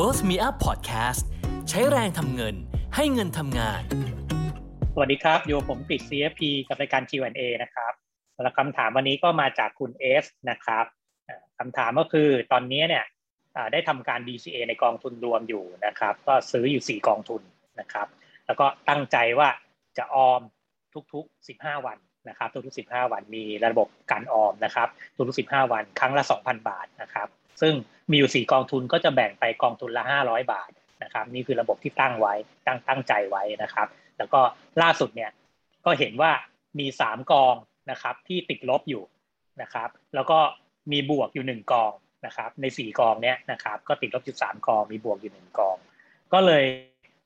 World Me Up Podcast ใช้แรงทำเงินให้เงินทำงาน สวัสดีครับอยู่ผมกฤษ CFP กับรายการ Q&A นะครับแล้วคำถามวันนี้ก็มาจากคุณเอสนะครับคำถามก็คือตอนนี้เนี่ยได้ทำการ DCA ในกองทุนรวมอยู่นะครับ ก็ซื้ออยู่ 4 กองทุนนะครับ แล้วก็ตั้งใจว่าจะออมทุกๆ 15 วันนะครับทุกๆ15 วันมีระบบการออมนะครับทุกๆ15 วันครั้งละ 2,000 บาทนะครับ ซึ่ง มีอยู่4กองทุนก็จะแบ่งไปกองทุนละ500บาทนะครับนี่คือระบบที่ตั้งไว้ตั้งตั้งใจไว้นะครับ แล้วก็ล่าสุดเนี่ยก็เห็นว่ามี3กองนะครับที่ติดลบอยู่นะครับ แล้วก็มีบวกอยู่1กองนะครับใน4กองเนี้ยนะครับก็ติดลบอยู่3กองมีบวกอยู่1กอง ก็เลย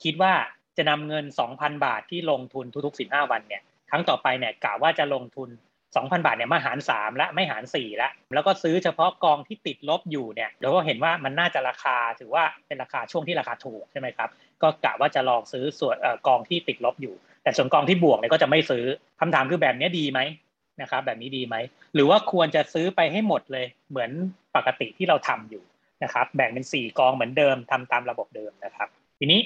คิดว่าจะนำเงิน2,000บาทที่ลงทุนทุกๆ15วันเนี่ยครั้งต่อไปเนี่ยกะว่าจะลงทุน 2,000 บาทเนี่ยมาหาร 3 และไม่หาร4ละแล้วก็ซื้อเฉพาะกองที่ติดลบอยู่เนี่ยเราก็เห็นว่ามันน่าจะราคาถือว่าเป็นราคาช่วงที่ราคาถูกใช่ไหมครับ ก็กะว่าจะลองซื้อส่วนกองที่ติดลบอยู่ แต่ส่วนกองที่บวกเนี่ยก็จะไม่ซื้อคำถามคือแบบนี้ดีไหมนะครับแบบนี้ดีไหม หรือว่าควรจะซื้อไปให้หมดเลยเหมือนปกติที่เราทำอยู่นะครับแบ่งเป็น 4 กองเหมือนเดิมทำตามระบบเดิมนะครับ ทีนี้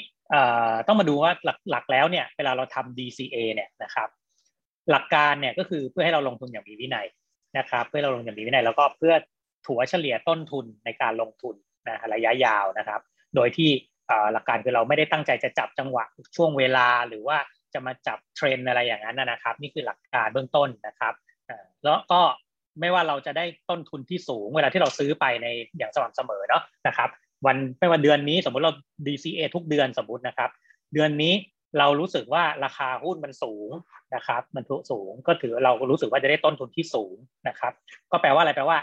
ต้องมาดูว่าหลักๆแล้วเนี่ยเวลาเราทำ DCA เนี่ยนะครับ หลักการเนี่ยก็คือเพื่อให้เราลงทุนอย่างมีวินัยนะครับ เพื่อเราลงอย่างมีวินัยแล้วก็เพื่อถัวเฉลี่ยต้นทุนในการลงทุนนะระยะยาวนะครับ โดยที่หลักการคือเราไม่ได้ตั้งใจจะจับจังหวะช่วงเวลาหรือว่าจะมาจับเทรนอะไรอย่างนั้นนะครับ นี่คือหลักการเบื้องต้นนะครับแล้วก็ไม่ว่าเราจะได้ต้นทุนที่สูงเวลาที่เราซื้อไปในอย่างสม่ำเสมอเนาะนะครับ วันไม่ว่าเดือนนี้สมมุติเรา DCA ทุกเดือนสมมุตินะครับ เดือนนี้ เรารู้สึกว่าราคาหุ้นมันสูงนะครับ มันสูงก็ถือเรารู้สึกว่าจะได้ต้นทุนที่สูงนะครับ ก็แปลว่าอะไรแปลว่า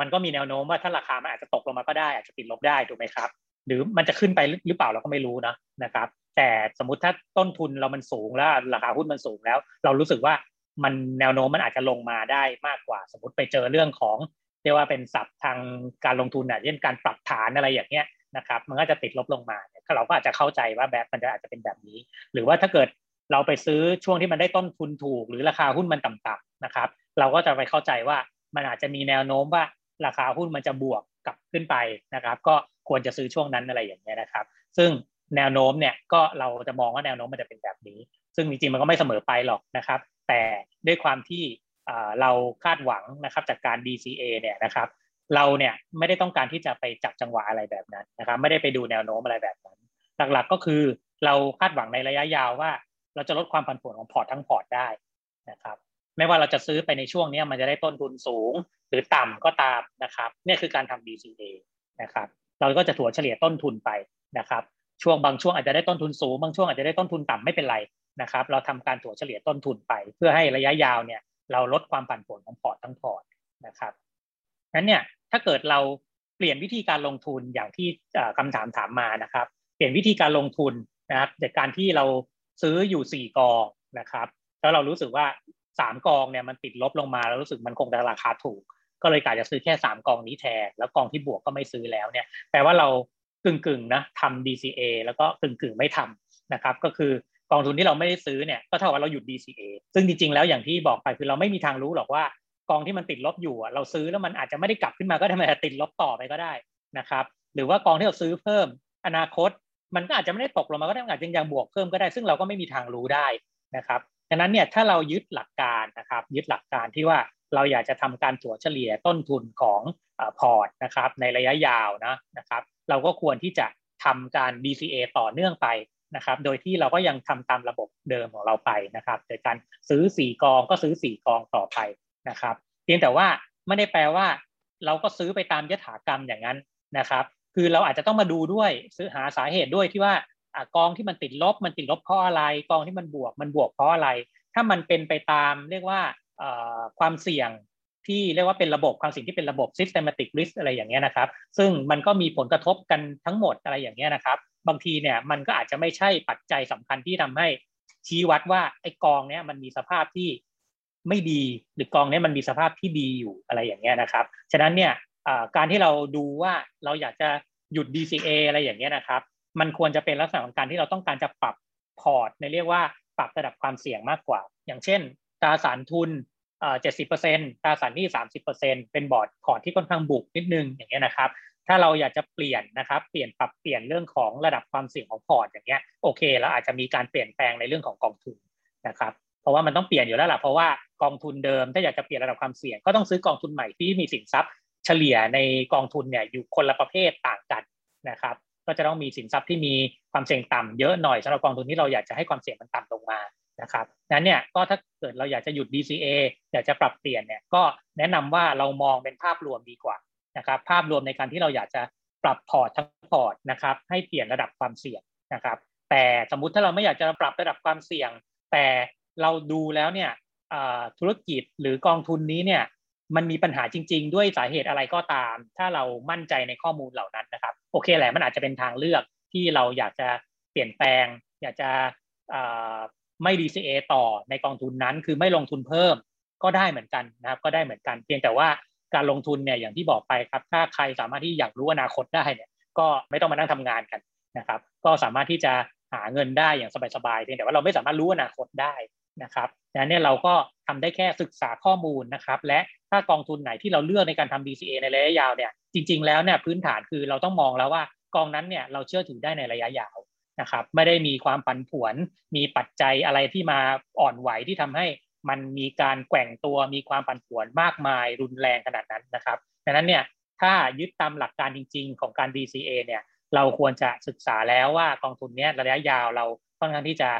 มันก็มีแนวโน้มว่าถ้าราคามันอาจจะตกลงมาก็ได้อาจจะติดลบได้ถูกไหมครับ หรือมันจะขึ้นไปหรือเปล่าเราก็ไม่รู้นะนะครับ แต่สมมุติถ้าต้นทุนเรามันสูงแล้วราคาหุ้นมันสูงแล้ว เรารู้สึกว่ามันแนวโน้มมันอาจจะลงมาได้มากกว่า สมมติไปเจอเรื่องของเรียกว่าเป็นศัพท์ทางการลงทุนอะเช่นการปรับฐานอะไรอย่างเงี้ย นะครับมันก็จะติดลบลงมาเนี่ยเราก็อาจจะเข้าใจว่าแบบมันจะอาจจะเป็นแบบนี้ หรือว่าถ้าเกิดเราไปซื้อช่วงที่มันได้ต้นทุนถูก หรือราคาหุ้นมันต่ำๆนะครับ เราก็จะไปเข้าใจว่ามันอาจจะมีแนวโน้มว่าราคาหุ้นมันจะบวกกลับขึ้นไปนะครับ ก็ควรจะซื้อช่วงนั้นอะไรอย่างเงี้ยนะครับ ซึ่งแนวโน้มเนี่ยก็เราจะมองว่าแนวโน้มมันจะเป็นแบบนี้ ซึ่งจริงๆมันก็ไม่เสมอไปหรอกนะครับ แต่ด้วยความที่เราคาดหวังนะครับจากการ DCA เนี่ยนะครับ เราเนี่ยไม่ได้ต้องการที่จะไปจับจังหวะอะไรแบบนั้นนะครับไม่ได้ไปดูแนวโน้มอะไรแบบนั้น หลักๆก็คือเราคาดหวังในระยะยาวว่า เราจะลดความผันผวนของพอร์ตทั้งพอร์ตได้นะครับไม่ว่าเราจะซื้อไปในช่วงนี้มันจะได้ต้นทุนสูงหรือต่ำก็ตามนะครับนี่คือการทำ DCA นะครับเราก็จะถัวเฉลี่ยต้นทุนไปนะครับ ช่วงบางช่วงอาจจะได้ต้นทุนสูงบางช่วงอาจจะได้ต้นทุนต่ำไม่เป็นไรนะครับ เราทำการถัวเฉลี่ยต้นทุนไป เพื่อให้ระยะยาวเนี่ยเราลดความผันผวนของพอร์ตทั้งพอร์ตนะครับนั้นเนี่ย ถ้าเกิดเราเปลี่ยนวิธีการลงทุนอย่างที่คำถามถามมานะครับ เปลี่ยนวิธีการลงทุนนะครับจากการที่เราซื้ออยู่สี่กองนะครับ แล้วเรารู้สึกว่าสามกองเนี่ยมันติดลบลงมาแล้วรู้สึกมันคงจะราคาถูก ก็เลยกะจะซื้อแค่สามกองนี้แทน แล้วกองที่บวกก็ไม่ซื้อแล้วเนี่ยแปลว่าเรากึ่งกึ่งนะทำ DCA แล้วก็กึ่งกึ่งไม่ทำนะครับ ก็คือกองทุนที่เราไม่ได้ซื้อเนี่ยก็เท่ากับเราหยุด DCA ซึ่งจริงๆแล้วอย่างที่บอกไปคือเราไม่มีทางรู้หรอกว่า กองที่มันติดลบอยู่เราซื้อแล้วมันอาจจะไม่ได้กลับขึ้นมาก็ทำไมติดลบต่อไปก็ได้นะครับ หรือว่ากองที่เราซื้อเพิ่ม อนาคต มันก็อาจจะไม่ได้ตกลงมาก็ได้อาจจะยังบวกเพิ่มก็ได้ ซึ่งเราก็ไม่มีทางรู้ได้นะครับดังนั้นเนี่ยถ้าเรายึดหลักการนะครับ ยึดหลักการที่ว่าเราอยากจะทำการถัวเฉลี่ยต้นทุนของพอร์ตนะครับในระยะยาวนะนะครับ เราก็ควรที่จะทำการ DCA ต่อเนื่องไปนะครับ โดยที่เราก็ยังทำตามระบบเดิมของเราไปนะครับ โดยการซื้อ 4 กองก็ซื้อ 4 กองต่อไป นะครับ เพียงแต่ว่าไม่ได้แปลว่า เราก็ซื้อไปตามยถากรรมอย่างนั้นนะครับ คือเราอาจจะต้องมาดูด้วยซื้อหาสาเหตุด้วยที่ว่ากองที่มันติดลบมันติดลบเพราะอะไร กองที่มันบวกมันบวกเพราะอะไร ถ้ามันเป็นไปตามเรียกว่าความเสี่ยงที่เรียกว่าเป็นระบบความเสี่ยงที่เป็นระบบ systematic risk อะไรอย่างเงี้ยนะครับ ซึ่งมันก็มีผลกระทบกันทั้งหมดอะไรอย่างเงี้ยนะครับ บางทีเนี่ยมันก็อาจจะไม่ใช่ปัจจัยสำคัญที่ทำให้ชี้วัดว่าไอ้กองเนี้ยมันมีสภาพที่ ไม่ดีหรือกองนี้มันมีสภาพที่ดีอยู่อะไรอย่างเงี้ยนะครับ ฉะนั้นเนี่ยการที่เราดูว่าเราอยากจะหยุด DCA อะไรอย่างเงี้ยนะครับ มันควรจะเป็นลักษณะของการที่เราต้องการจะปรับพอร์ตในเรียกว่าปรับระดับความเสี่ยงมากกว่า อย่างเช่นตราสารทุนเจ็ดสิบเปอร์เซ็นตราสารหนี้สามสิบเปอร์เซ็นเป็นบอร์ดพอร์ตที่ค่อนข้างบุกนิดนึงอย่างเงี้ยนะครับ ถ้าเราอยากจะเปลี่ยนนะครับ เปลี่ยนปรับเปลี่ยนเรื่องของระดับความเสี่ยงของพอร์ตอย่างเงี้ย โอเคเราอาจจะมีการเปลี่ยนแปลงในเรื่องของกองทุนนะครับ เพราะว่ามันต้องเปลี่ยนอยู่แล้วล่ะเพราะว่ากองทุนเดิมถ้าอยากจะเปลี่ยนระดับความเสี่ยงก็ต้องซื้อกองทุนใหม่ที่มีสินทรัพย์ เฉลี่ยในกองทุนเนี่ยอยู่คนละประเภทต่างกันนะครับ ก็จะต้องมีสินทรัพย์ที่มีความเสี่ยงต่ำเยอะหน่อยสำหรับกองทุนที่เราอยากจะให้ความเสี่ยงมันต่ำลงมานะครับนั้นเนี่ยก็ถ้าเกิดเราอยากจะหยุด DCA อยากจะปรับเปลี่ยนเนี่ยก็แนะนำว่าเรามองเป็นภาพรวมดีกว่านะครับภาพรวมในการที่เราอยากจะปรับพอร์ตทั้งพอร์ตนะครับให้เปลี่ยนระดับความเสี่ยงนะครับแต่สมมุติถ้าเราไม่อยากจะปรับระดับความเสี่ยง แต่ เราดูแล้วเนี่ยธุรกิจหรือกองทุนนี้เนี่ยมันมีปัญหาจริง ๆ ด้วยสาเหตุอะไรก็ตาม ถ้าเรามั่นใจในข้อมูลเหล่านั้นนะครับ โอเคแหละมันอาจจะเป็นทางเลือกที่เราอยากจะเปลี่ยนแปลง อยากจะไม่ DCA ต่อในกองทุนนั้น คือไม่ลงทุนเพิ่มก็ได้เหมือนกันนะครับ ก็ได้เหมือนกัน เพียงแต่ว่าการลงทุนเนี่ยอย่างที่บอกไปครับ ถ้าใครสามารถที่อยากรู้อนาคตได้เนี่ยก็ไม่ต้องมานั่งทำงานกันนะครับ ก็สามารถที่จะหาเงินได้อย่างสบายๆเพียงแต่ว่าเราไม่สามารถรู้อนาคตได้ นะครับดังนั้นเราก็ทำได้แค่ศึกษาข้อมูลนะครับ และถ้ากองทุนไหนที่เราเลือกในการทำ DCA ในระยะยาวเนี่ย จริง ๆ แล้วเนี่ยพื้นฐานคือเราต้องมองแล้วว่ากองนั้นเนี่ยเราเชื่อถือได้ในระยะยาวนะครับ ไม่ได้มีความผันผวน มีปัจจัยอะไรที่มาอ่อนไหวที่ทำให้มันมีการแกว่งตัวมีความผันผวนมากมายรุนแรงขนาดนั้นนะครับดังนั้นเนี่ยถ้ายึดตามหลักการจริง ๆ ของการ DCA เนี่ยเราควรจะศึกษาแล้วว่ากองทุนเนี้ยระยะยาวเราค่อนข้างที่จะ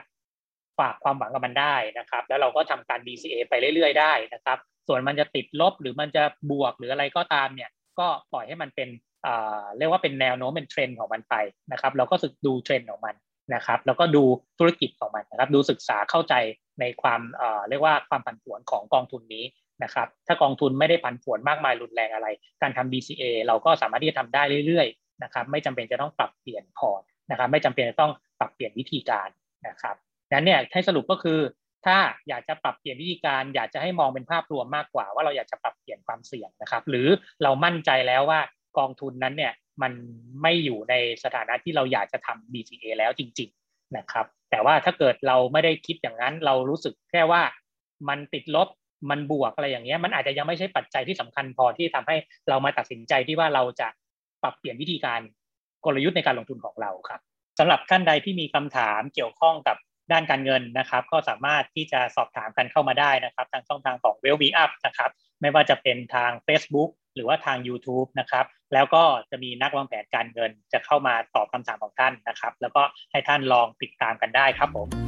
ฝากความหวังกับมันได้นะครับ แล้วเราก็ทำการ DCA ไปเรื่อยๆ ได้นะครับ ส่วนมันจะติดลบหรือมันจะบวกหรืออะไรก็ตามเนี่ยก็ปล่อยให้มันเป็นเรียกว่าเป็นแนวโน้มเป็นเทรนด์ของมันไปนะครับ เราก็ศึกดูเทรนด์ของมันนะครับ แล้วก็ดูธุรกิจของมันนะครับ ดูศึกษาเข้าใจในความเรียกว่าความผันผวนของกองทุนนี้นะครับ ถ้ากองทุนไม่ได้ผันผวนมากมายรุนแรงอะไร การทำ DCA เราก็สามารถที่จะทำได้เรื่อยๆนะครับ ไม่จำเป็นจะต้องปรับเปลี่ยนพอร์ตนะครับ ไม่จำเป็นจะต้องปรับเปลี่ยนวิธีการนะครับ นั้นเนี่ยให้สรุปก็คือ ถ้าอยากจะปรับเปลี่ยนวิธีการอยากจะให้มองเป็นภาพรวมมากกว่า ว่าเราอยากจะปรับเปลี่ยนความเสี่ยงนะครับ หรือเรามั่นใจแล้วว่ากองทุนนั้นเนี่ยมันไม่อยู่ในสถานะที่เราอยากจะทำ DCA แล้วจริง ๆนะครับ แต่ว่าถ้าเกิดเราไม่ได้คิดอย่างนั้น เรารู้สึกแค่ว่ามันติดลบมันบวกอะไรอย่างเงี้ยมันอาจจะยังไม่ใช่ปัจจัยที่สำคัญพอที่ทำให้เรามาตัดสินใจที่ว่าเราจะปรับเปลี่ยนวิธีการกลยุทธ์ในการลงทุนของเราครับสำหรับท่านใดที่มีคำถามเกี่ยวข้องกับ ด้านการเงินนะครับ ก็สามารถที่จะสอบถามกันเข้ามาได้นะครับ ทางช่องทางของ w e l l Be Up นะครับ ไม่ว่าจะเป็นทาง Facebook หรือว่าทาง YouTube นะครับ แล้วก็จะมีนักวางแผนการเงินจะเข้ามาตอบคำถามของท่านนะครับ แล้วก็ให้ท่านลองติดตามกันได้ครับผม